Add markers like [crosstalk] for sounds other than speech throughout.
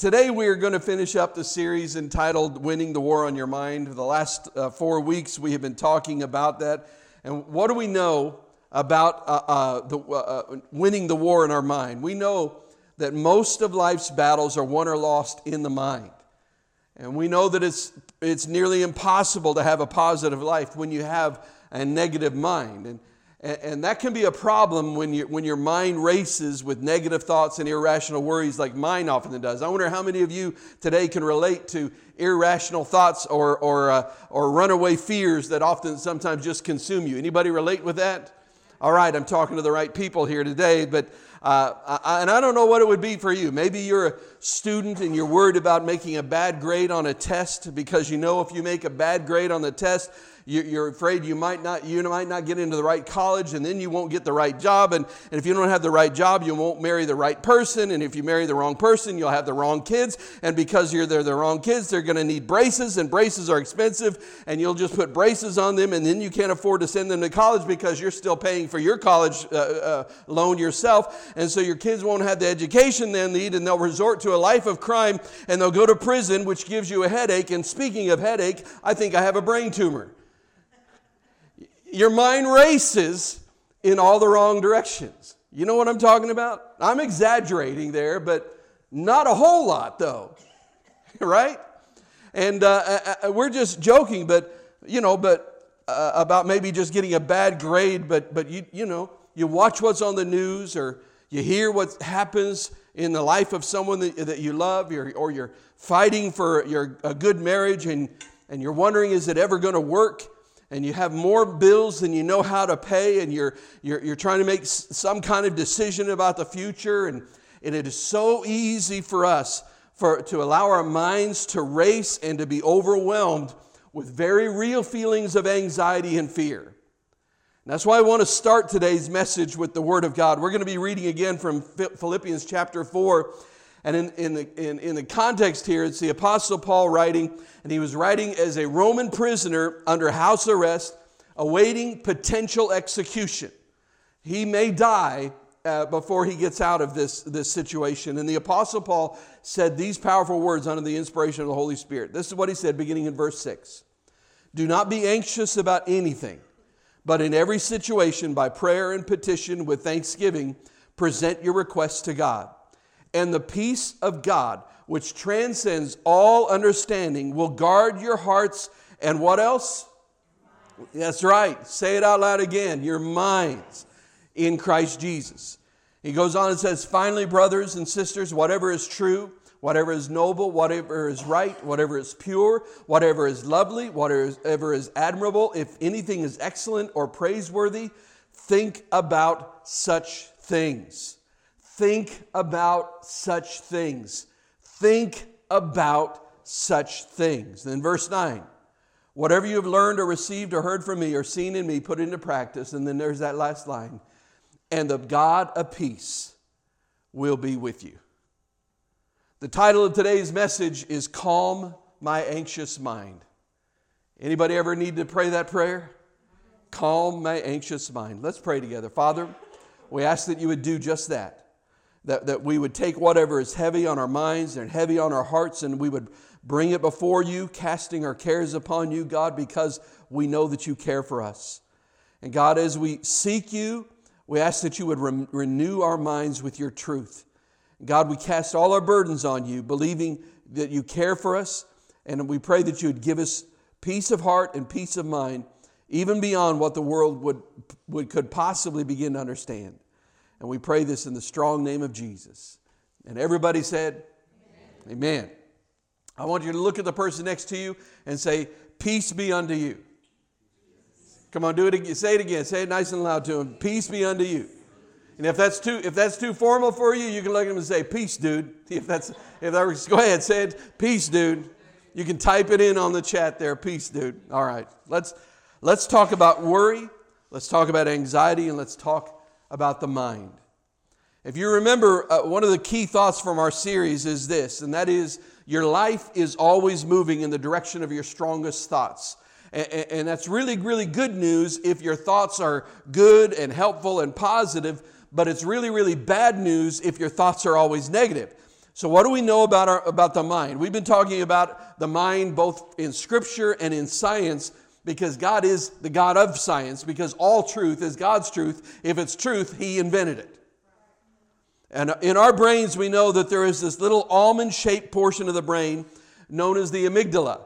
Today, we are going to finish up the series entitled Winning the War on Your Mind. The last uh, four weeks, we have been talking about that. And what do we know about uh, uh, the, uh, uh, winning the war in our mind? We know that most of life's battles are won or lost in the mind. And we know that it's, it's nearly impossible to have a positive life when you have a negative mind. And and, that can be a problem when, you, when your mind races with negative thoughts and irrational worries, like mine often does. I wonder how many of you today can relate to irrational thoughts or, or, uh, or runaway fears that often sometimes just consume you. Anybody relate with that? All right, I'm talking to the right people here today, but uh, I, and I don't know what it would be for you. Maybe you're a student and you're worried about making a bad grade on a test because you know if you make a bad grade on the test, you're afraid you might not you might not get into the right college and then you won't get the right job. And, and if you don't have the right job you won't marry the right person. And if you marry the wrong person you'll have the wrong kids. And because you're they're the wrong kids they're going to need braces and braces are expensive and you'll just put braces on them and then you can't afford to send them to college because you're still paying for your college uh, uh, loan yourself. And so your kids won't have the education they need and they'll resort to a life of crime and they'll go to prison which gives you a headache. And speaking of headache I think I have a brain tumor your mind races in all the wrong directions. You know what I'm talking about? I'm exaggerating there, but not a whole lot, though. [laughs] right? And uh, uh, uh, we're just joking, but, you know, but uh, about maybe just getting a bad grade, but, but you, you know, you watch what's on the news or you hear what happens in the life of someone that, that you love or, or you're fighting for your, a good marriage and, and you're wondering, is it ever going to work? And you have more bills than you know how to pay, and you're, you're, you're trying to make some kind of decision about the future, and, and it is so easy for us for, to allow our minds to race and to be overwhelmed with very real feelings of anxiety and fear. And that's why I want to start today's message with the Word of God. We're going to be reading again from Philippians chapter 4 and in, in, the, in, in the context here, it's the Apostle Paul writing, and he was writing as a Roman prisoner under house arrest, awaiting potential execution. He may die uh, before he gets out of this, this situation. And the Apostle Paul said these powerful words under the inspiration of the Holy Spirit. This is what he said beginning in verse 6 Do not be anxious about anything, but in every situation, by prayer and petition with thanksgiving, present your requests to God and the peace of God, which transcends all understanding, will guard your hearts and what else? That's right. Say it out loud again. Your minds in Christ Jesus. He goes on and says, Finally, brothers and sisters, whatever is true, whatever is noble, whatever is right, whatever is pure, whatever is lovely, whatever is admirable, if anything is excellent or praiseworthy, think about such things. Think about such things. Think about such things. Then, verse 9 whatever you have learned or received or heard from me or seen in me, put into practice. And then there's that last line and the God of peace will be with you. The title of today's message is Calm My Anxious Mind. Anybody ever need to pray that prayer? Calm my anxious mind. Let's pray together. Father, we ask that you would do just that that, that we would take whatever is heavy on our minds and heavy on our hearts and we would bring it before you, casting our cares upon you, God, because we know that you care for us. And God, as we seek you, we ask that you would re- renew our minds with your truth. God, we cast all our burdens on you, believing that you care for us, and we pray that you would give us peace of heart and peace of mind, even beyond what the world would, would could possibly begin to understand. And we pray this in the strong name of Jesus. And everybody said, Amen. Amen. I want you to look at the person next to you and say, Peace be unto you. Come on, do it again. Say it again. Say it nice and loud to him. Peace be unto you. And if that's too if that's too formal for you, you can look at him and say, "Peace, dude." [laughs] If that's if that was, go ahead, say it. Peace, dude. You can type it in on the chat there. Peace, dude. All right. Let's let's talk about worry. Let's talk about anxiety, and let's talk about the mind. If you remember, uh, one of the key thoughts from our series is this, and that is your life is always moving in the direction of your strongest thoughts. And, and that's really, really good news if your thoughts are good and helpful and positive, but it's really, really bad news if your thoughts are always negative. So, what do we know about, our, about the mind? We've been talking about the mind both in Scripture and in science because God is the God of science, because all truth is God's truth. If it's truth, He invented it. And in our brains, we know that there is this little almond shaped portion of the brain known as the amygdala.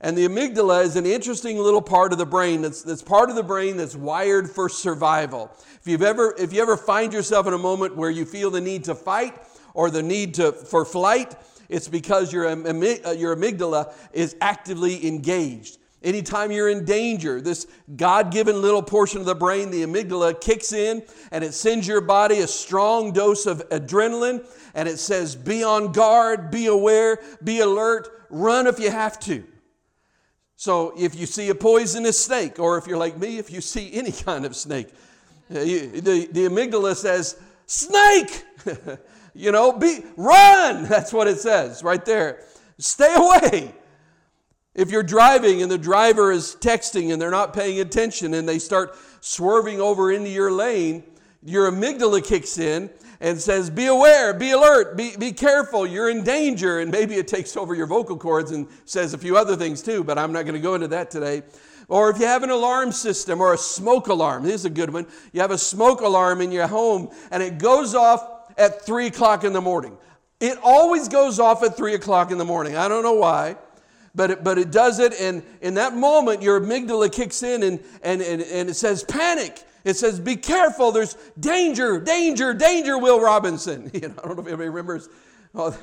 And the amygdala is an interesting little part of the brain that's, that's part of the brain that's wired for survival. If, you've ever, if you ever find yourself in a moment where you feel the need to fight or the need to, for flight, it's because your, uh, your amygdala is actively engaged. Anytime you're in danger, this God given little portion of the brain, the amygdala, kicks in and it sends your body a strong dose of adrenaline and it says, Be on guard, be aware, be alert, run if you have to. So if you see a poisonous snake, or if you're like me, if you see [laughs] any kind of snake, uh, the, the amygdala says, Snake! [laughs] you know, be, run! [laughs] That's what it says right there. Stay away. If you're driving and the driver is texting and they're not paying attention and they start swerving over into your lane, your amygdala kicks in and says, Be aware, be alert, be, be careful, you're in danger. And maybe it takes over your vocal cords and says a few other things too, but I'm not going to go into that today. Or if you have an alarm system or a smoke alarm, this is a good one. You have a smoke alarm in your home and it goes off at 3 o'clock in the morning. It always goes off at 3 o'clock in the morning. I don't know why but it, but it does it, and in that moment, your amygdala kicks in and, and, and, and it says, panic. It says, be careful, there's danger, danger, danger, Will Robinson. [laughs] You know, I don't know if anybody remembers. Oh,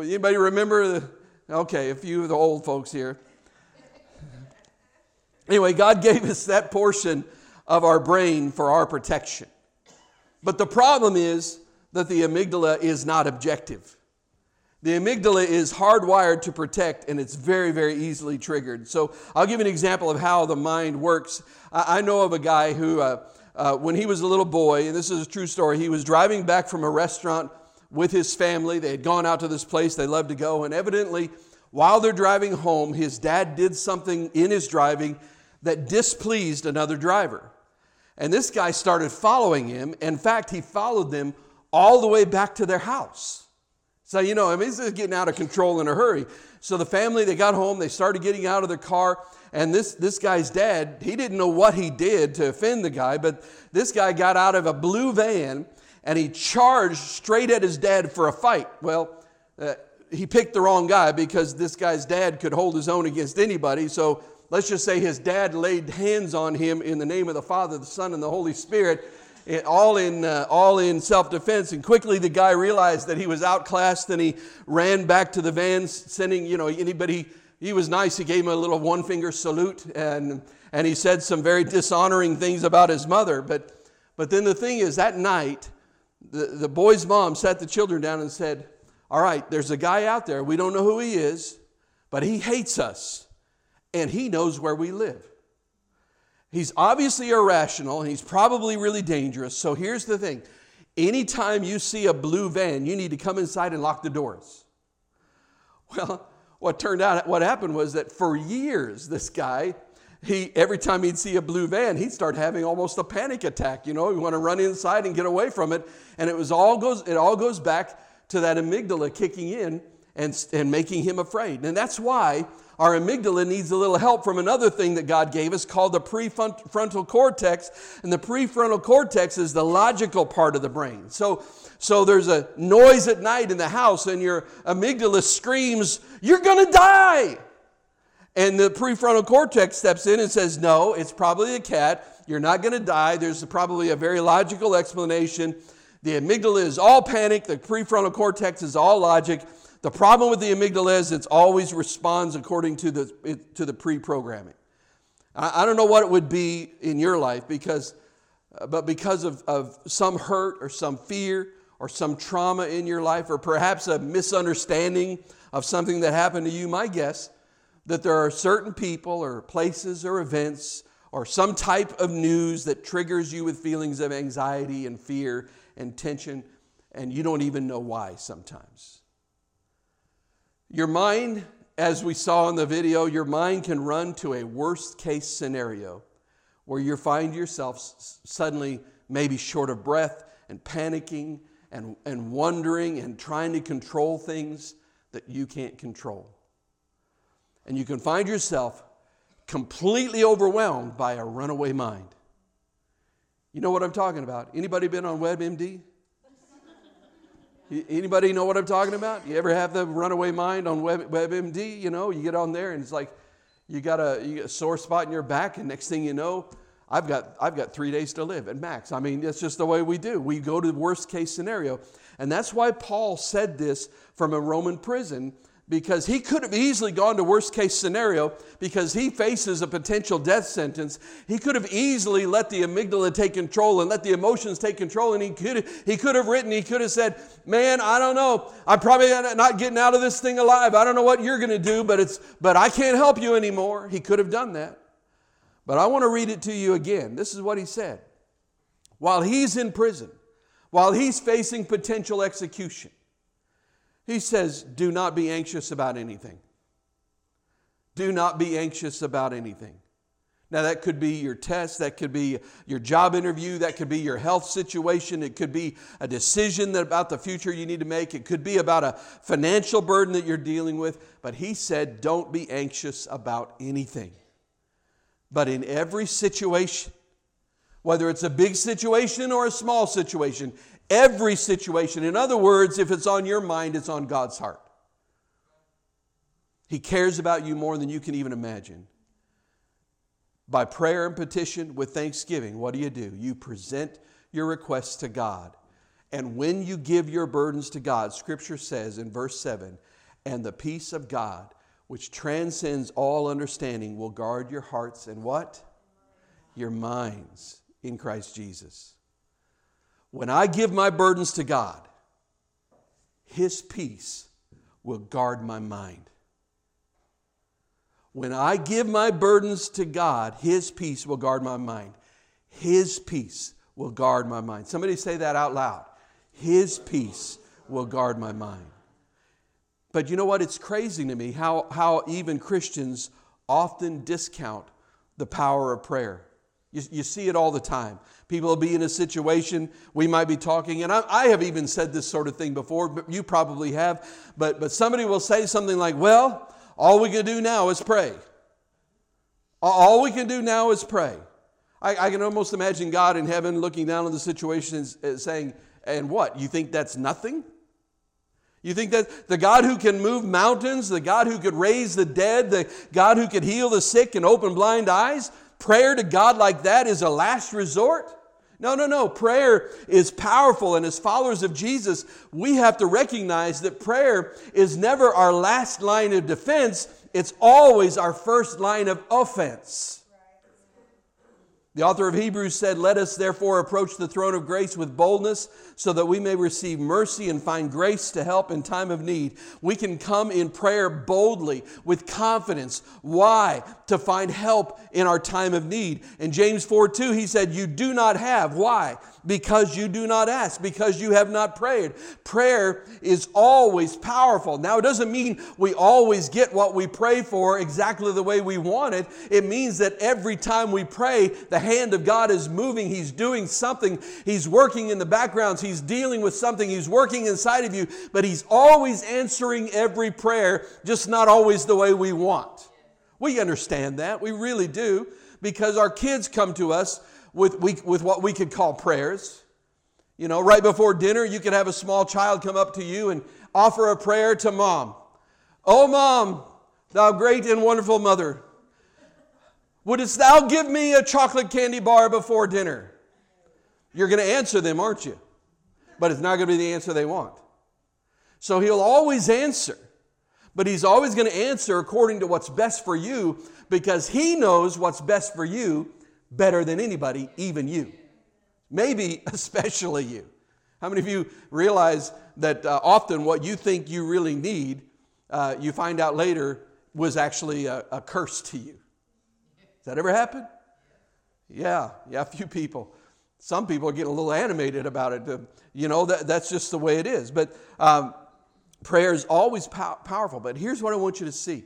anybody remember? The, okay, a few of the old folks here. Anyway, God gave us that portion of our brain for our protection. But the problem is that the amygdala is not objective. The amygdala is hardwired to protect and it's very, very easily triggered. So I'll give an example of how the mind works. I, know of a guy who, uh, uh, when he was a little boy, and this is a true story, he was driving back from a restaurant with his family. They had gone out to this place they loved to go, and evidently, while they're driving home, his dad did something in his driving that displeased another driver. And this guy started following him. In fact, he followed them all the way back to their house. So, you know, I mean, this is getting out of control in a hurry. So the family, they got home, they started getting out of their car, and this, this guy's dad, he didn't know what he did to offend the guy, but this guy got out of a blue van and he charged straight at his dad for a fight. Well, uh, he picked the wrong guy because this guy's dad could hold his own against anybody. So let's just say his dad laid hands on him in the name of the Father, the Son, and the Holy Spirit all in, uh, all in self defense. And quickly the guy realized that he was outclassed and he ran back to the van, sending, you know, anybody, he was nice. He gave him a little one finger salute and, and he said some very dishonoring things about his mother. But, but then the thing is, that night, the, the boy's mom sat the children down and said, All right, there's a guy out there. We don't know who he is, but he hates us and he knows where we live. He's obviously irrational and he's probably really dangerous. So here's the thing anytime you see a blue van, you need to come inside and lock the doors. Well, what turned out, what happened was that for years, this guy, he, every time he'd see a blue van, he'd start having almost a panic attack. You know, he want to run inside and get away from it. And it was all goes, it all goes back to that amygdala kicking in and, and making him afraid. And that's why our amygdala needs a little help from another thing that God gave us called the prefrontal cortex. And the prefrontal cortex is the logical part of the brain. So, so there's a noise at night in the house, and your amygdala screams, You're going to die. And the prefrontal cortex steps in and says, No, it's probably a cat. You're not going to die. There's probably a very logical explanation. The amygdala is all panic, the prefrontal cortex is all logic. The problem with the amygdala is it always responds according to the, to the pre programming. I, I, don't know what it would be in your life, because, uh, but because of, of some hurt or some fear or some trauma in your life, or perhaps a misunderstanding of something that happened to you, my guess that there are certain people or places or events or some type of news that triggers you with feelings of anxiety and fear and tension, and you don't even know why sometimes. Your mind, as we saw in the video, your mind can run to a worst case scenario where you find yourself suddenly maybe short of breath and panicking and, and wondering and trying to control things that you can't control. And you can find yourself completely overwhelmed by a runaway mind. You know what I'm talking about? Anybody been on WebMD? Anybody know what I'm talking about? You ever have the runaway mind on Web, WebMD? You know, you get on there and it's like you got, a, you got a sore spot in your back, and next thing you know, I've got, I've got three days to live at max. I mean, that's just the way we do. We go to the worst case scenario. And that's why Paul said this from a Roman prison because he could have easily gone to worst case scenario because he faces a potential death sentence. He could have easily let the amygdala take control and let the emotions take control and he could he could have written he could have said man i don't know. I'm probably not getting out of this thing alive. I don't know what you're going to do but it's but i can't help you anymore. He could have done that. But i want to read it to you again. This is what he said. While he's in prison while he's facing potential execution he says, Do not be anxious about anything. Do not be anxious about anything. Now, that could be your test, that could be your job interview, that could be your health situation, it could be a decision that about the future you need to make, it could be about a financial burden that you're dealing with. But he said, Don't be anxious about anything. But in every situation, whether it's a big situation or a small situation, every situation. In other words, if it's on your mind, it's on God's heart. He cares about you more than you can even imagine. By prayer and petition with thanksgiving, what do you do? You present your requests to God. And when you give your burdens to God, Scripture says in verse 7 and the peace of God, which transcends all understanding, will guard your hearts and what? Your minds in Christ Jesus. When I give my burdens to God, His peace will guard my mind. When I give my burdens to God, His peace will guard my mind. His peace will guard my mind. Somebody say that out loud. His peace will guard my mind. But you know what? It's crazy to me how, how even Christians often discount the power of prayer. You, you see it all the time. People will be in a situation, we might be talking, and I, I, have even said this sort of thing before, but you probably have. But, but somebody will say something like, Well, all we can do now is pray. All we can do now is pray. I, I can almost imagine God in heaven looking down on the situation and saying, And what? You think that's nothing? You think that the God who can move mountains, the God who could raise the dead, the God who could heal the sick and open blind eyes, prayer to God like that is a last resort? No, no, no. Prayer is powerful, and as followers of Jesus, we have to recognize that prayer is never our last line of defense, it's always our first line of offense. The author of Hebrews said, Let us therefore approach the throne of grace with boldness so that we may receive mercy and find grace to help in time of need. We can come in prayer boldly with confidence. Why? To find help in our time of need. In James 4 2, he said, You do not have. Why? because you do not ask, because you have not prayed. Prayer is always powerful. Now, it doesn't mean we always get what we pray for exactly the way we want it. It means that every time we pray, the hand of God is moving. He's doing something. He's working in the backgrounds. He's dealing with something. He's working inside of you, but He's always answering every prayer, just not always the way we want. We understand that. We really do because our kids come to us with, we, with what we could call prayers. You know, right before dinner, you could have a small child come up to you and offer a prayer to mom. Oh, mom, thou great and wonderful mother, wouldst thou give me a chocolate candy bar before dinner? You're going to answer them, aren't you? But it's not going to be the answer they want. So he'll always answer, but he's always going to answer according to what's best for you because he knows what's best for you better than anybody, even you. Maybe [laughs] especially you. How many of you realize that uh, often what you think you really need, uh, you find out later was actually a, a curse to you? Does that ever happen? Yeah, yeah, a few people. Some people getting a little animated about it. You know, that, that's just the way it is. But um, prayer is always pow- powerful. But here's what I want you to see.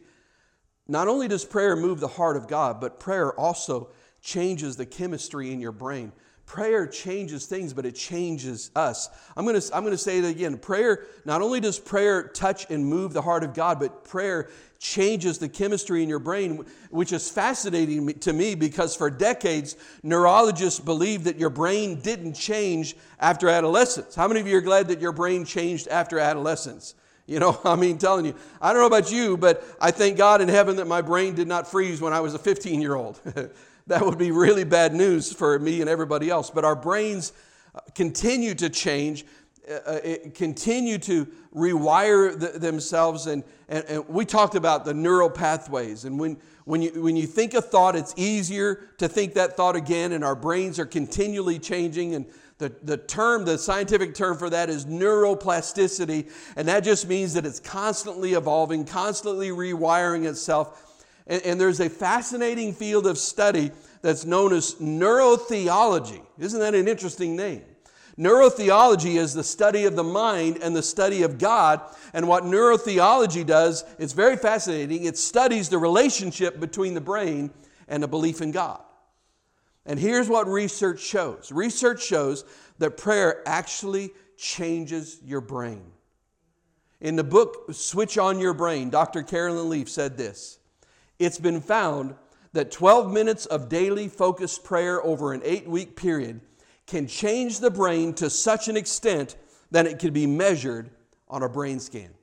Not only does prayer move the heart of God, but prayer also changes the chemistry in your brain. prayer changes things, but it changes us. I'm going to, I'm going to say it again. Prayer, not only does prayer touch and move the heart of God, but prayer changes the chemistry in your brain, which is fascinating to me because for decades, neurologists believed that your brain didn't change after adolescence. How many of you are glad that your brain changed after adolescence? You know, [laughs] I mean, telling you, I don't know about you, but I thank God in heaven that my brain did not freeze when I was a 15 year old. [laughs] that would be really bad news for me and everybody else. But our brains uh, continue to change, uh, uh continue to rewire the, themselves. And, and, and, we talked about the neural pathways. And when, when, you, when you think a thought, it's easier to think that thought again, and our brains are continually changing. And the, the term, the scientific term for that is neuroplasticity, and that just means that it's constantly evolving, constantly rewiring itself. And, and there's a fascinating field of study that's known as neurotheology. Isn't that an interesting name? Neurotheology is the study of the mind and the study of God. And what neurotheology does, it's very fascinating. It studies the relationship between the brain and a belief in God. And here's what research shows research shows that prayer actually changes your brain. In the book Switch on Your Brain, Dr. Caroline Leaf said this It's been found that 12 minutes of daily focused prayer over an eight week period can change the brain to such an extent that it can be measured on a brain scan.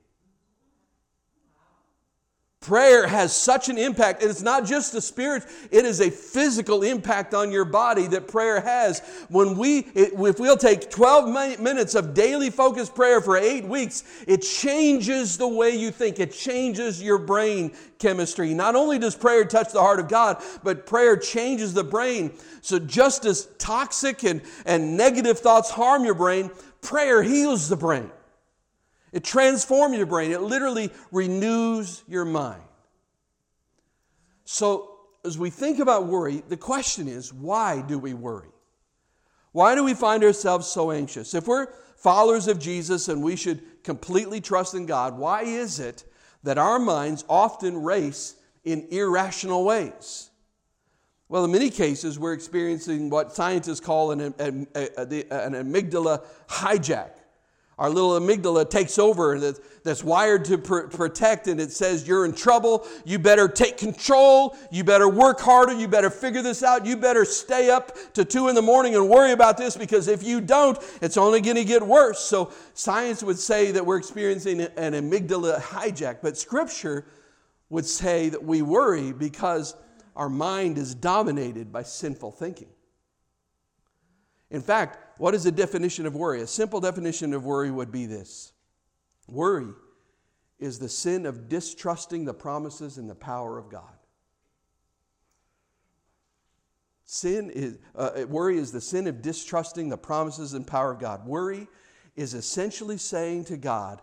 Prayer has such an impact, and it's not just the spirit, it is a physical impact on your body that prayer has. When we, if we'll take 12 minutes of daily focused prayer for eight weeks, it changes the way you think, it changes your brain chemistry. Not only does prayer touch the heart of God, but prayer changes the brain. So, just as toxic and, and negative thoughts harm your brain, prayer heals the brain. It transforms your brain, it literally renews your mind. So, as we think about worry, the question is why do we worry? Why do we find ourselves so anxious? If we're followers of Jesus and we should completely trust in God, why is it that our minds often race in irrational ways? Well, in many cases, we're experiencing what scientists call an, an, an amygdala hijack. Our little amygdala takes over that's wired to pr- protect, and it says, You're in trouble. You better take control. You better work harder. You better figure this out. You better stay up to two in the morning and worry about this because if you don't, it's only going to get worse. So, science would say that we're experiencing an amygdala hijack, but scripture would say that we worry because our mind is dominated by sinful thinking. In fact, what is the definition of worry? A simple definition of worry would be this worry is the sin of distrusting the promises and the power of God. Sin is, uh, worry is the sin of distrusting the promises and power of God. Worry is essentially saying to God,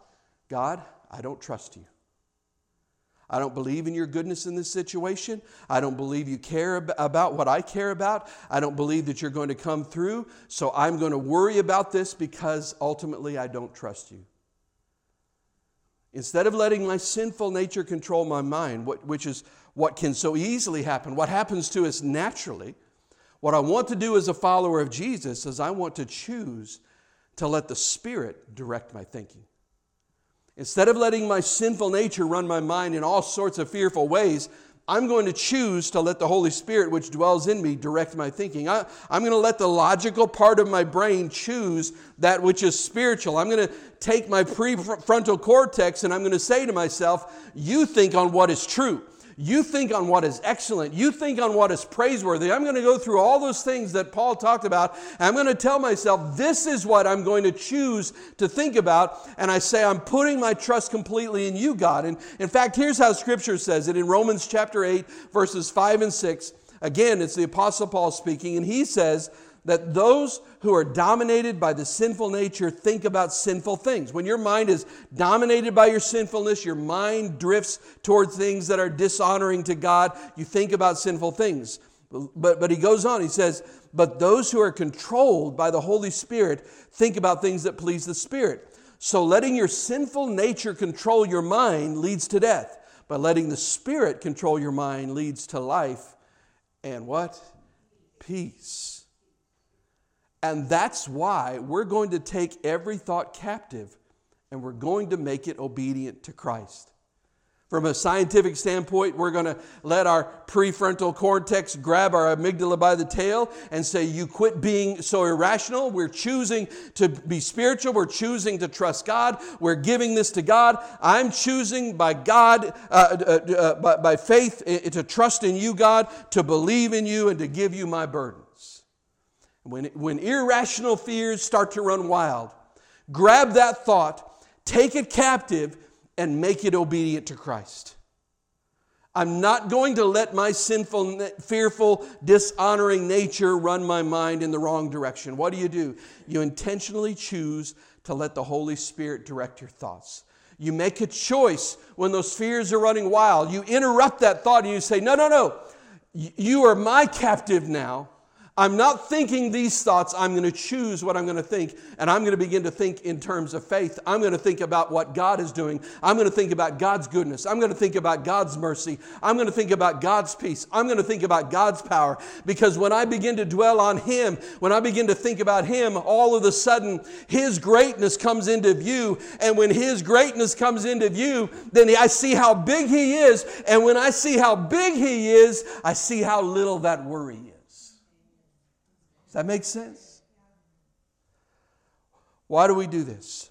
God, I don't trust you. I don't believe in your goodness in this situation. I don't believe you care about what I care about. I don't believe that you're going to come through. So I'm going to worry about this because ultimately I don't trust you. Instead of letting my sinful nature control my mind, which is what can so easily happen, what happens to us naturally, what I want to do as a follower of Jesus is I want to choose to let the Spirit direct my thinking. Instead of letting my sinful nature run my mind in all sorts of fearful ways, I'm going to choose to let the Holy Spirit, which dwells in me, direct my thinking. I, am going to let the logical part of my brain choose that which is spiritual. I'm going to take my prefrontal cortex and I'm going to say to myself, You think on what is true. You think on what is excellent. You think on what is praiseworthy. I'm going to go through all those things that Paul talked about. I'm going to tell myself, this is what I'm going to choose to think about. And I say, I'm putting my trust completely in you, God. And in fact, here's how Scripture says it in Romans chapter 8, verses 5 and 6. Again, it's the Apostle Paul speaking, and he says, that those who are dominated by the sinful nature think about sinful things. When your mind is dominated by your sinfulness, your mind drifts towards things that are dishonoring to God. You think about sinful things. But, but he goes on, he says, But those who are controlled by the Holy Spirit think about things that please the Spirit. So letting your sinful nature control your mind leads to death, but letting the Spirit control your mind leads to life and what? Peace. And that's why we're going to take every thought captive and we're going to make it obedient to Christ. From a scientific standpoint, we're going to let our prefrontal cortex grab our amygdala by the tail and say, You quit being so irrational. We're choosing to be spiritual. We're choosing to trust God. We're giving this to God. I'm choosing by God, uh, uh, uh, by, by faith, to trust in you, God, to believe in you, and to give you my burdens. When, when irrational fears start to run wild, grab that thought, take it captive, and make it obedient to Christ. I'm not going to let my sinful, fearful, dishonoring nature run my mind in the wrong direction. What do you do? You intentionally choose to let the Holy Spirit direct your thoughts. You make a choice when those fears are running wild. You interrupt that thought and you say, No, no, no. You are my captive now. I'm not thinking these thoughts. I'm going to choose what I'm going to think, and I'm going to begin to think in terms of faith. I'm going to think about what God is doing. I'm going to think about God's goodness. I'm going to think about God's mercy. I'm going to think about God's peace. I'm going to think about God's power. Because when I begin to dwell on Him, when I begin to think about Him, all of a sudden His greatness comes into view. And when His greatness comes into view, then I see how big He is. And when I see how big He is, I see how little that worry is. Does that make sense? Why do we do this?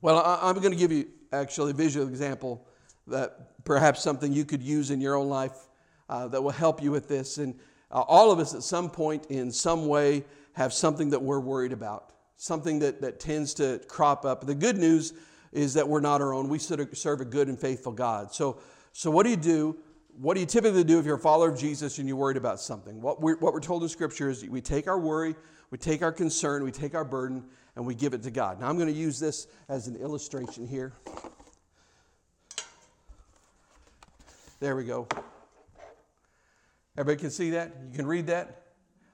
Well, I, am going to give you actually a visual example that perhaps something you could use in your own life uh, that will help you with this. And uh, all of us at some point, in some way, have something that we're worried about, something that, that tends to crop up. The good news is that we're not our own. We serve a good and faithful God. So, so what do you do what do you typically do if you're a follower of Jesus and you're worried about something? What we're, what we're told in Scripture is we take our worry, we take our concern, we take our burden, and we give it to God. Now, I'm going to use this as an illustration here. There we go. Everybody can see that? You can read that?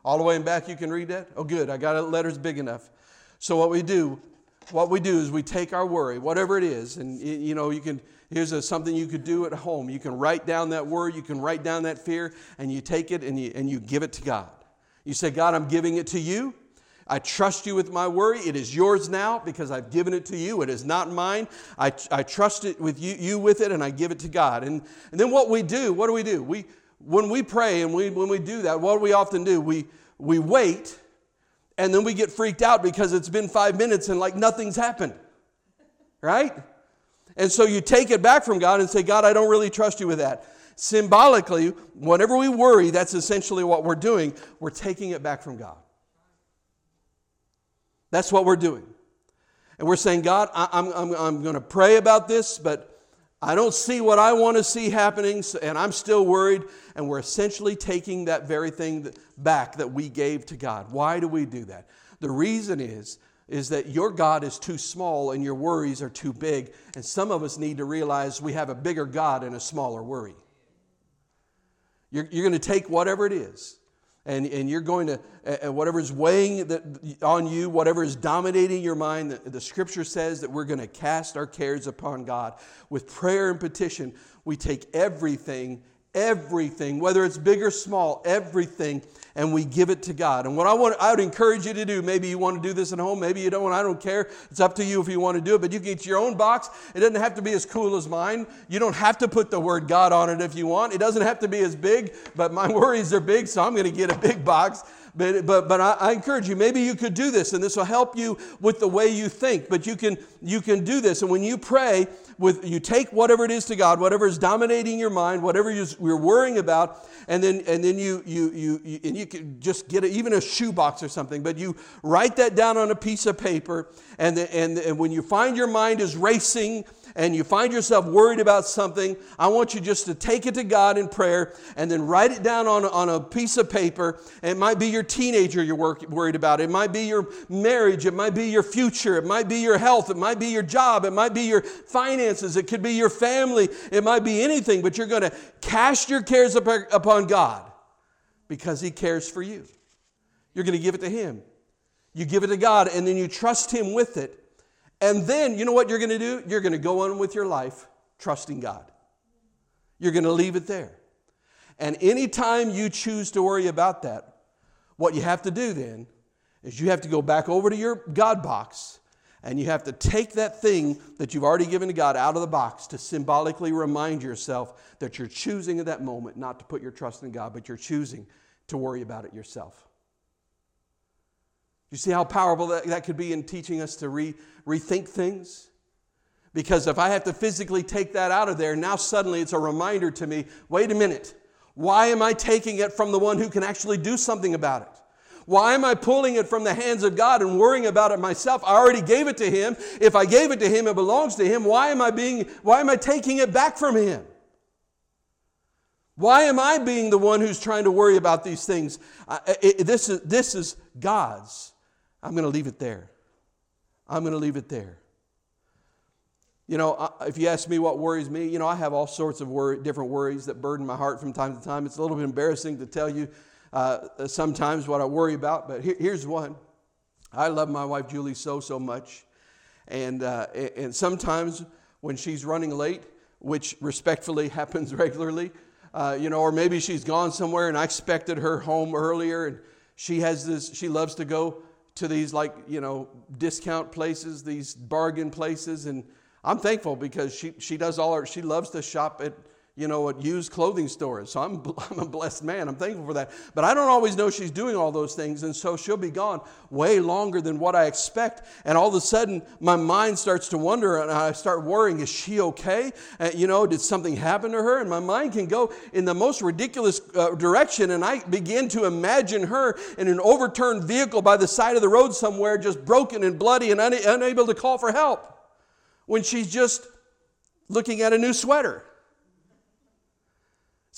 All the way in back, you can read that? Oh, good. I got letters big enough. So, what we do, what we do is we take our worry, whatever it is, and you know, you can Here's a, something you could do at home. You can write down that word, you can write down that fear, and you take it and you, and you give it to God. You say, God, I'm giving it to you. I trust you with my worry. It is yours now because I've given it to you. It is not mine. I, I trust it with you, you with it, and I give it to God. And, and then what we do, what do we do? We, when we pray and we, when we do that, what do we often do? We, we wait and then we get freaked out because it's been five minutes and like nothing's happened. Right? And so you take it back from God and say, God, I don't really trust you with that. Symbolically, whenever we worry, that's essentially what we're doing. We're taking it back from God. That's what we're doing. And we're saying, God, I, am I'm, I'm going to pray about this, but I don't see what I want to see happening, and I'm still worried. And we're essentially taking that very thing back that we gave to God. Why do we do that? The reason is is that your God is too small and your worries are too big. And some of us need to realize we have a bigger God and a smaller worry. You're, you're going to take whatever it is, and, and you're going to, whatever is weighing on you, whatever is dominating your mind, the, the scripture says that we're going to cast our cares upon God. With prayer and petition, we take everything, everything, whether it's big or small, everything, and we give it to God. And what I want, I would encourage you to do, maybe you want to do this at home, maybe you don't, I don't care. It's up to you if you want to do it, but you get your own box. It doesn't have to be as cool as mine. You don't have to put the word God on it if you want. It doesn't have to be as big, but my [laughs] worries are big, so I'm going to get a big box. But, but, but I, I, encourage you, maybe you could do this, and this will help you with the way you think. But you can, you can do this. And when you pray, with, you take whatever it is to God, whatever is dominating your mind, whatever you're worrying about, and then, and then you, you, you, you and you can just get a, even a shoebox or something, but you write that down on a piece of paper, and, the, and, and when you find your mind is racing, and you find yourself worried about something, I want you just to take it to God in prayer and then write it down on, on a piece of paper. It might be your teenager you're work, worried about. It might be your marriage. It might be your future. It might be your health. It might be your job. It might be your finances. It could be your family. It might be anything, but you're going to cast your cares upon God because He cares for you. You're going to give it to Him. You give it to God and then you trust Him with it. And then, you know what you're going to do? You're going to go on with your life trusting God. You're going to leave it there. And anytime you choose to worry about that, what you have to do then is you have to go back over to your God box and you have to take that thing that you've already given to God out of the box to symbolically remind yourself that you're choosing at that moment not to put your trust in God, but you're choosing to worry about it yourself. You see how powerful that, that could be in teaching us to re, rethink things? Because if I have to physically take that out of there, now suddenly it's a reminder to me wait a minute, why am I taking it from the one who can actually do something about it? Why am I pulling it from the hands of God and worrying about it myself? I already gave it to him. If I gave it to him, it belongs to him. Why am I being why am I taking it back from him? Why am I being the one who's trying to worry about these things? it, this, is, this is God's. I'm going to leave it there. I'm going to leave it there. You know, if you ask me what worries me, you know, I have all sorts of worry, different worries that burden my heart from time to time. It's a little bit embarrassing to tell you uh, sometimes what I worry about, but here, here's one. I love my wife Julie so, so much. And, uh, and sometimes when she's running late, which respectfully [laughs] happens regularly, uh, you know, or maybe she's gone somewhere and I expected her home earlier and she has this, she loves to go to these like, you know, discount places, these bargain places. And I'm thankful because she, she does all her, she loves to shop at, you know, at used clothing stores. So I'm, [laughs] I'm a blessed man. I'm thankful for that. But I don't always know she's doing all those things. And so she'll be gone way longer than what I expect. And all of a sudden, my mind starts to wonder and I start worrying is she okay? Uh, you know, did something happen to her? And my mind can go in the most ridiculous uh, direction. And I begin to imagine her in an overturned vehicle by the side of the road somewhere, just broken and bloody and una- unable to call for help when she's just looking at a new sweater.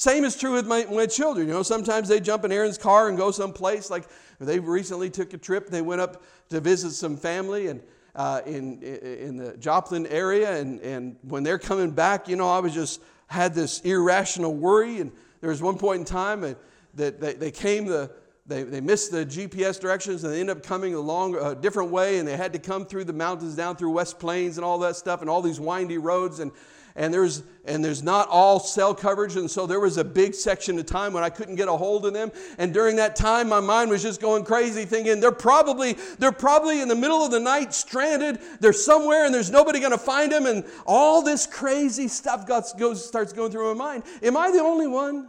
Same is true with my, my children. You know, sometimes they jump in Aaron's car and go someplace. Like they recently took a trip. They went up to visit some family and uh, in in the Joplin area. And and when they're coming back, you know, I was just had this irrational worry. And there was one point in time that they, they came the they, they missed the GPS directions and they ended up coming along a different way and they had to come through the mountains down through West Plains and all that stuff and all these windy roads and and there's and there's not all cell coverage and so there was a big section of time when i couldn't get a hold of them. And during that time my mind was just going crazy thinking they're probably they're probably in the middle of the night stranded. They're somewhere and there's nobody going to find them. And all this crazy stuff goes, starts going through my mind. Am i the only one?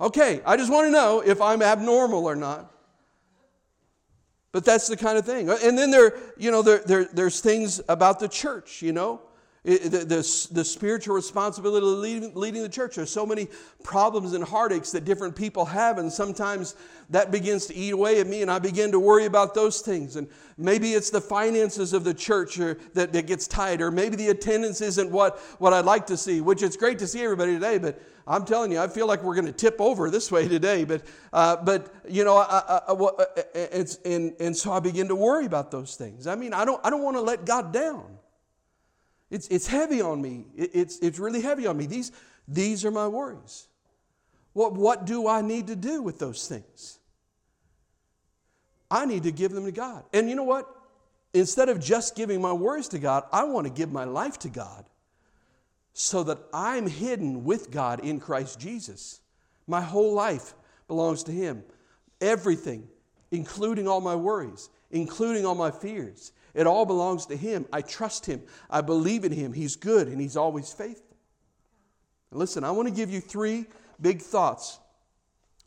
Okay i just want to know if i'm abnormal or not. But that's the kind of thing. And then there you know there, there, there's things about the church you know the, the, the, spiritual responsibility of leading, leading the church. There's so many problems and heartaches that different people have, and sometimes that begins to eat away at me, and I begin to worry about those things. And maybe it's the finances of the church or, that, that gets tight, or maybe the attendance isn't what, what I'd like to see, which it's great to see everybody today, but I'm telling you, I feel like we're going to tip over this way today. But, uh, but you know, I, I, I, uh, uh, it's, and, and so I begin to worry about those things. I mean, I don't, I don't want to let God down. It's, it's heavy on me. It, it's, it's really heavy on me. These, these are my worries. What, what do I need to do with those things? I need to give them to God. And you know what? Instead of just giving my worries to God, I want to give my life to God so that I'm hidden with God in Christ Jesus. My whole life belongs to Him. Everything, including all my worries, including all my fears, it all belongs to Him. I trust Him. I believe in Him. He's good and He's always faithful. listen, I want to give you three big thoughts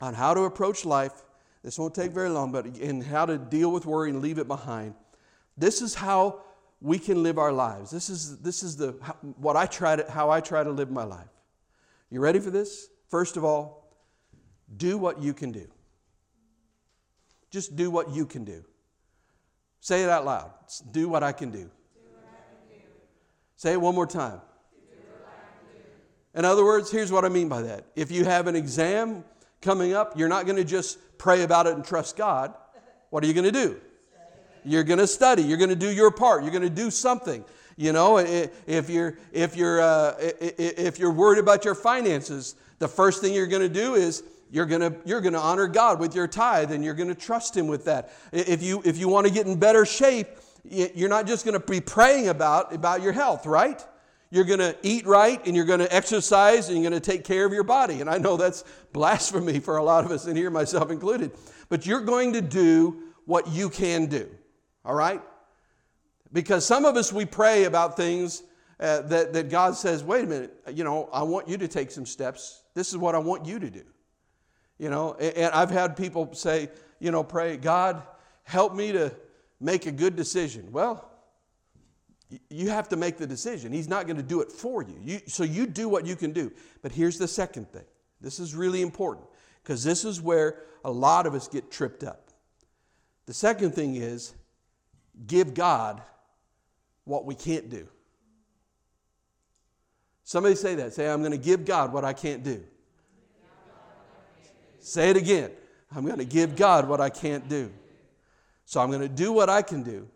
on how to approach life. This won't take very long, but in how to deal with worry and leave it behind. This is how we can live our lives. This is, this is the, what I try to, how I try to live my life. You ready for this? First of all, do what you can do. Just do what you can do. Say it out loud. Do what I can do. do, can do. Say it one more time. In other words, here's what I mean by that. If you have an exam coming up, you're not going to just pray about it and trust God. What are you going to do? You're going to study. You're going to do your part. You're going to do something. You know, if you're if you're uh, if you're worried about your finances, the first thing you're going to do is you're going you're to honor God with your tithe and you're going to trust him with that. If you if you want to get in better shape, you're not just going to be praying about about your health, right? You're going to eat right and you're going to exercise and you're going to take care of your body. And I know that's blasphemy for a lot of us in here, myself included. But you're going to do what you can do. All right? Because some of us, we pray about things uh, that, that God says, wait a minute, you know, I want you to take some steps. This is what I want you to do. You know, and, I've had people say, you know, pray, God, help me to make a good decision. Well, you have to make the decision. He's not going to do it for you. you. So you do what you can do. But here's the second thing this is really important because this is where a lot of us get tripped up. The second thing is give God what we can't do. Somebody say that. Say, I'm going to give God what I can't do. Say it again. I'm going to give God what I can't do. So I'm going to do what I can do.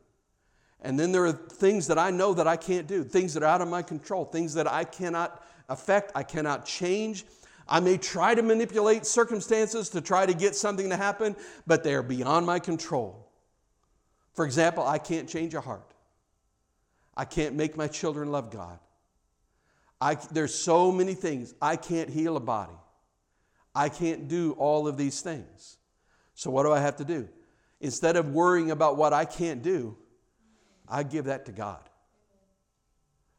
And then there are things that I know that I can't do, things that are out of my control, things that I cannot affect, I cannot change. I may try to manipulate circumstances to try to get something to happen, but they are beyond my control. For example, I can't change a heart. I can't make my children love God. I, there's so many things. I can't heal a body. I can't do all of these things. So, what do I have to do? Instead of worrying about what I can't do, I give that to God.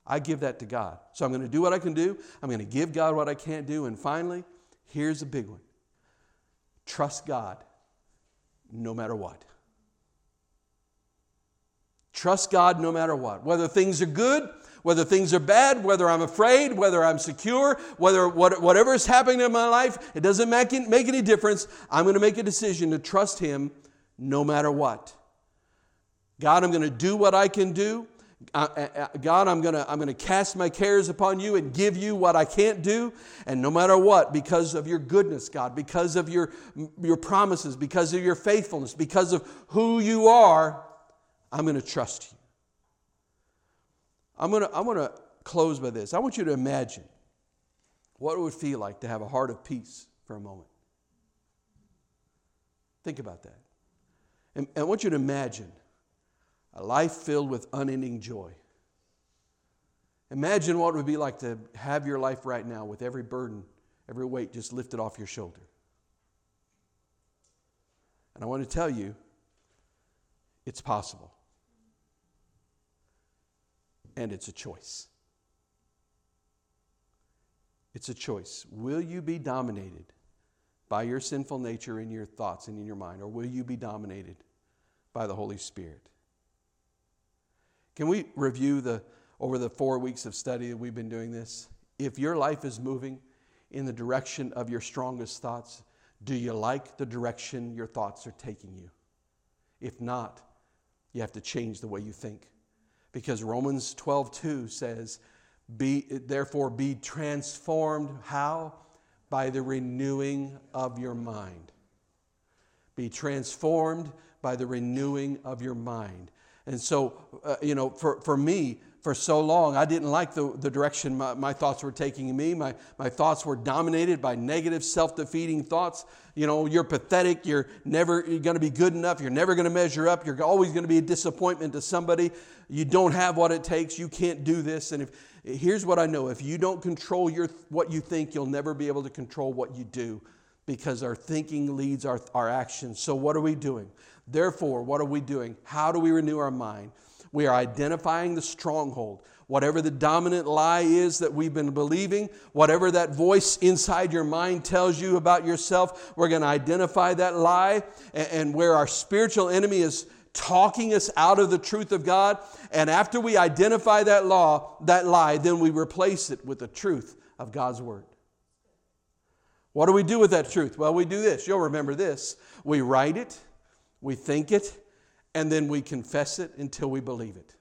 I give that to God. So, I'm going to do what I can do. I'm going to give God what I can't do. And finally, here's a big one trust God no matter what. Trust God no matter what. Whether things are good, whether things are bad, whether I'm afraid, whether I'm secure, whether whatever is happening in my life, it doesn't make, make any difference. I'm going to make a decision to trust Him no matter what. God, I'm going to do what I can do. Uh, uh, uh, God, I'm going to I'm going to cast my cares upon you and give you what I can't do. And no matter what, because of your goodness, God, because of your, your promises, because of your faithfulness, because of who you are, I'm going to trust you. I'm going to, I'm going to close by this. I want you to imagine what it would feel like to have a heart of peace for a moment. Think about that. And, and I want you to imagine a life filled with unending joy. Imagine what it would be like to have your life right now with every burden, every weight just lifted off your shoulder. And I want to tell you, it's possible and it's a choice. It's a choice. Will you be dominated by your sinful nature in your thoughts and in your mind, or will you be dominated by the Holy Spirit? Can we review the over the four weeks of study that we've been doing this? If your life is moving in the direction of your strongest thoughts, do you like the direction your thoughts are taking you? If not, you have to change the way you think because Romans 12 2 says, be, therefore be transformed. How? By the renewing of your mind. Be transformed by the renewing of your mind. And so, uh, you know, for, for me, for so long. I didn't like the, the direction my, my thoughts were taking me. My, my thoughts were dominated by negative, self defeating thoughts. You know, you're pathetic. You're never going to be good enough. You're never going to measure up. You're always going to be a disappointment to somebody. You don't have what it takes. You can't do this. And if, here's what I know if you don't control your, what you think, you'll never be able to control what you do because our thinking leads our, our actions. So, what are we doing? Therefore, what are we doing? How do we renew our mind? We are identifying the stronghold. Whatever the dominant lie is that we've been believing, whatever that voice inside your mind tells you about yourself, we're going to identify that lie and, where our spiritual enemy is talking us out of the truth of God. And after we identify that law, that lie, then we replace it with the truth of God's word. What do we do with that truth? Well, we do this. You'll remember this. We write it, we think it, and then we confess it until we believe it.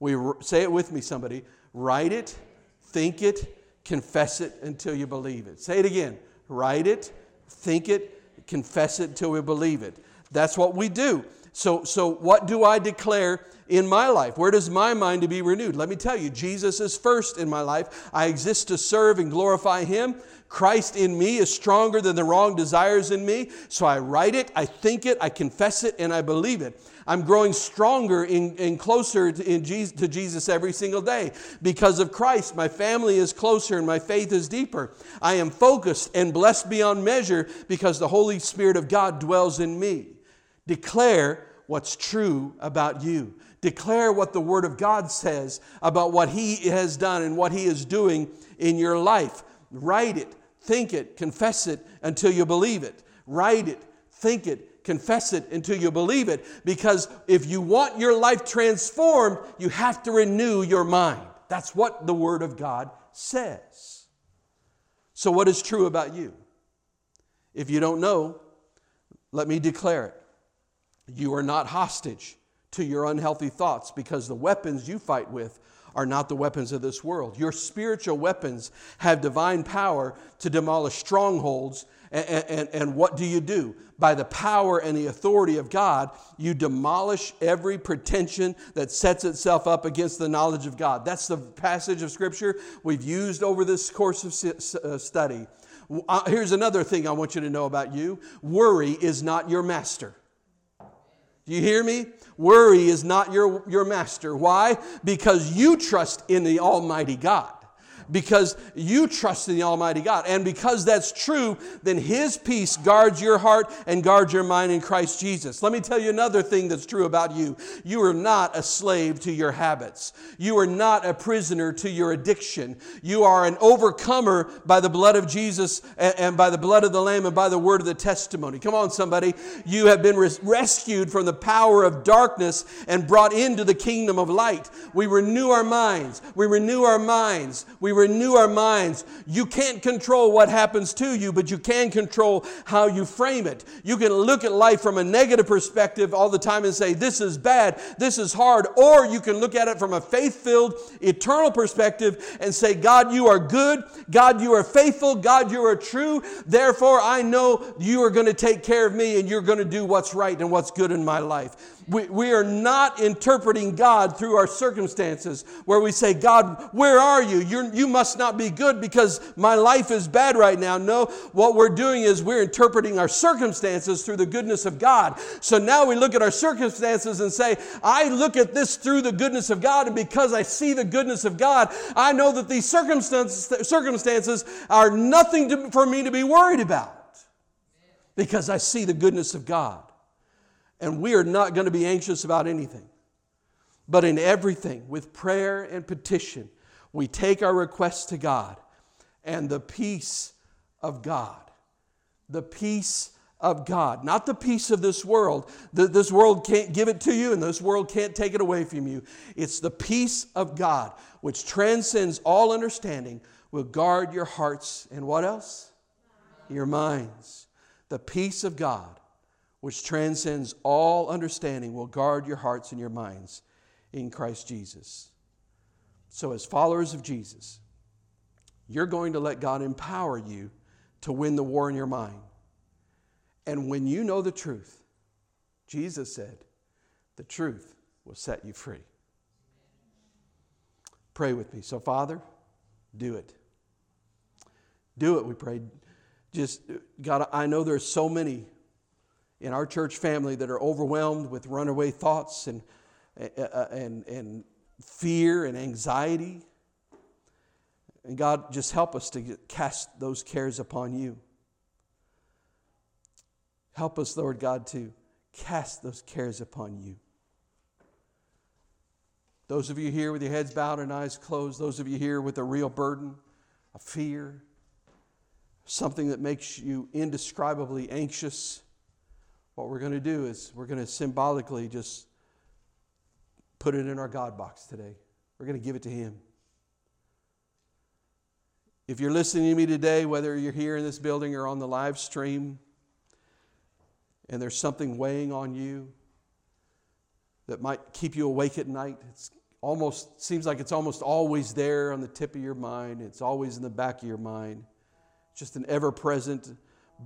We say it with me, somebody. Write it, think it, confess it until you believe it. Say it again. Write it, think it, confess it until we believe it. That's what we do. So, so what do I declare in my life? Where does my mind to be renewed? Let me tell you, Jesus is first in my life. I exist to serve and glorify Him. Christ in me is stronger than the wrong desires in me. So I write it, I think it, I confess it, and I believe it. I'm growing stronger and closer to, in Jesus, to Jesus every single day. Because of Christ, my family is closer and my faith is deeper. I am focused and blessed beyond measure because the Holy Spirit of God dwells in me. Declare what's true about you. Declare what the Word of God says about what He has done and what He is doing in your life. Write it, think it, confess it until you believe it. Write it, think it, confess it until you believe it. Because if you want your life transformed, you have to renew your mind. That's what the Word of God says. So, what is true about you? If you don't know, let me declare it. You are not hostage to your unhealthy thoughts because the weapons you fight with are not the weapons of this world. Your spiritual weapons have divine power to demolish strongholds. And, and, and, what do you do? By the power and the authority of God, you demolish every pretension that sets itself up against the knowledge of God. That's the passage of Scripture we've used over this course of uh, study. Uh, here's another thing I want you to know about you worry is not your master. Do you hear me? Worry is not your, your master. Why? Because you trust in the Almighty God because you trust in the Almighty God. And because that's true, then His peace guards your heart and guards your mind in Christ Jesus. Let me tell you another thing that's true about you you are not a slave to your habits, you are not a prisoner to your addiction. You are an overcomer by the blood of Jesus and by the blood of the Lamb and by the word of the testimony. Come on, somebody. You have been res- rescued from the power of darkness and brought into the kingdom of light. We renew our minds. We renew our minds. We renew our minds. You can't control what happens to you, but you can control how you frame it. You can look at life from a negative perspective all the time and say, This is bad, this is hard. Or you can look at it from a faith filled, eternal perspective and say, God, you are good. God, you are faithful. God, you are true. Therefore, I know you are going to take care of me and you're going to do what's right and what's good in my life. We, we are not interpreting God through our circumstances where we say, God, where are you? You're, you must not be good because my life is bad right now. No, what we're doing is we're interpreting our circumstances through the goodness of God. So now we look at our circumstances and say, I look at this through the goodness of God, and because I see the goodness of God, I know that these circumstances, circumstances are nothing to, for me to be worried about because I see the goodness of God. And we are not going to be anxious about anything. But in everything, with prayer and petition, we take our requests to God. And the peace of God, the peace of God, not the peace of this world. This world can't give it to you, and this world can't take it away from you. It's the peace of God, which transcends all understanding, will guard your hearts and what else? Your minds. The peace of God which transcends all understanding, will guard your hearts and your minds in Christ Jesus. So, as followers of Jesus, you're going to let God empower you to win the war in your mind. And when you know the truth, Jesus said, the truth will set you free. Pray with me. So, Father, do it. Do it, we pray. Just, God, I know there's so many in our church family that are overwhelmed with runaway thoughts and, and, and fear and anxiety. And God, just help us to cast those cares upon you. Help us, Lord God, to cast those cares upon you. Those of you here with your heads bowed and eyes closed, those of you here with a real burden, a fear, something that makes you indescribably anxious what we're going to do is we're going to symbolically just put it in our God box today. We're going to give it to Him. If you're listening to me today, whether you're here in this building or on the live stream, and there's something weighing on you that might keep you awake at night, it's almost seems like it's almost always there on the tip of your mind. It's always in the back of your mind. It's just an ever-present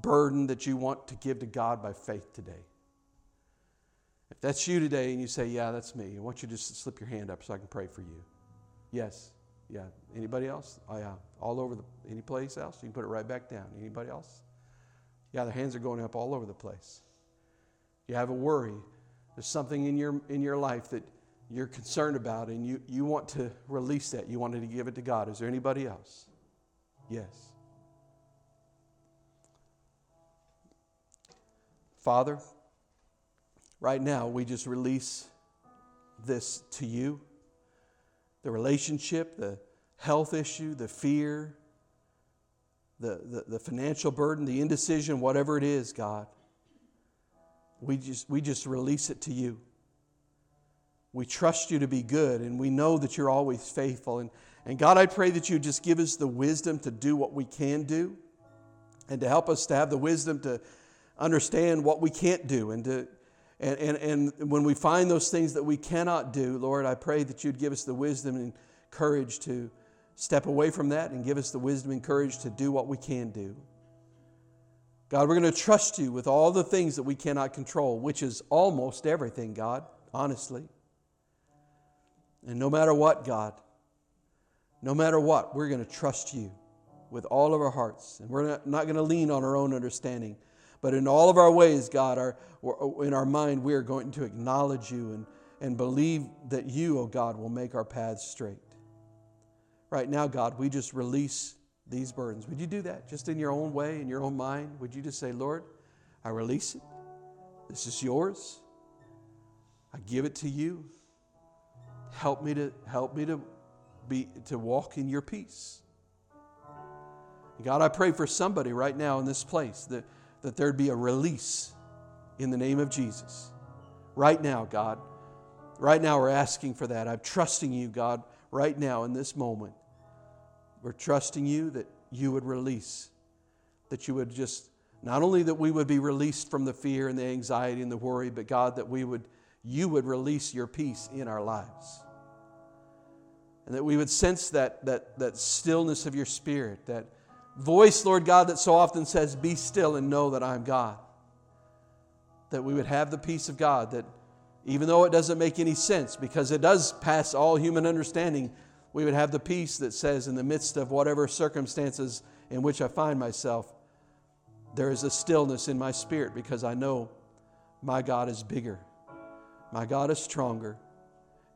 burden that you want to give to God by faith today. If that's you today and you say, Yeah, that's me, I want you to just slip your hand up so I can pray for you. Yes. Yeah. Anybody else? Oh, yeah. All over the, any place else? You can put it right back down. Anybody else? Yeah, the hands are going up all over the place. You have a worry. There's something in your, in your life that you're concerned about and you, you want to release that. You wanted to give it to God. Is there anybody else? Yes. Father, right now, we just release this to you the relationship, the health issue, the fear, the, the, the, financial burden, the indecision, whatever it is, God. We just, we just release it to you. We trust you to be good, and we know that you're always faithful. And, and God, I pray that you just give us the wisdom to do what we can do and to help us to have the wisdom to understand what we can't do and to and, and, and when we find those things that we cannot do, Lord, I pray that you'd give us the wisdom and courage to step away from that and give us the wisdom and courage to do what we can do. God, we're going to trust you with all the things that we cannot control, which is almost everything, God, honestly. And no matter what, God, no matter what, we're going to trust you with all of our hearts. And we're not, not going to lean on our own understanding. But in all of our ways, God, our, oh, in our mind, we are going to acknowledge you and, and believe that you, oh God, will make our paths straight. Right now, God, we just release these burdens. Would you do that just in your own way, in your own mind? Would you just say, Lord, I release it. This is yours. I give it to you. Help me to help me to be to walk in your peace. God, I pray for somebody right now in this place that that there'd be a release in the name of Jesus. Right now, God. Right now, we're asking for that. I'm trusting you, God, right now in this moment. We're trusting you that you would release, that you would just, not only that we would be released from the fear and the anxiety and the worry, but God, that we would, you would release your peace in our lives. And that we would sense that, that, that stillness of your spirit, that voice, Lord God, that so often says, Be still and know that I'm God. That we would have the peace of God, that even though it doesn't make any sense, because it does pass all human understanding, we would have the peace that says, in the midst of whatever circumstances in which I find myself, there is a stillness in my spirit because I know my God is bigger, my God is stronger,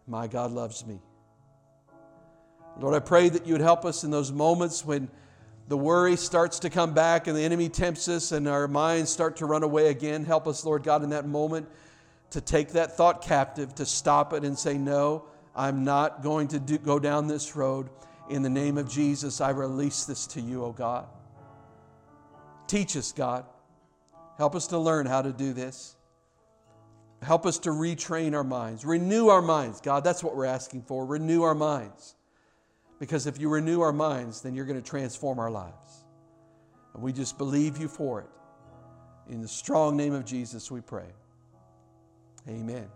my God loves me. Lord, I pray that you would help us in those moments when the worry starts to come back and the enemy tempts us and our minds start to run away again. Help us, Lord God, in that moment to take that thought captive, to stop it and say, No, I'm not going to do, go down this road. In the name of Jesus, I release this to you, O oh God. Teach us, God. Help us to learn how to do this. Help us to retrain our minds, renew our minds. God, that's what we're asking for. Renew our minds. Because if you renew our minds, then you're going to transform our lives. And we just believe you for it. In the strong name of Jesus, we pray. Amen.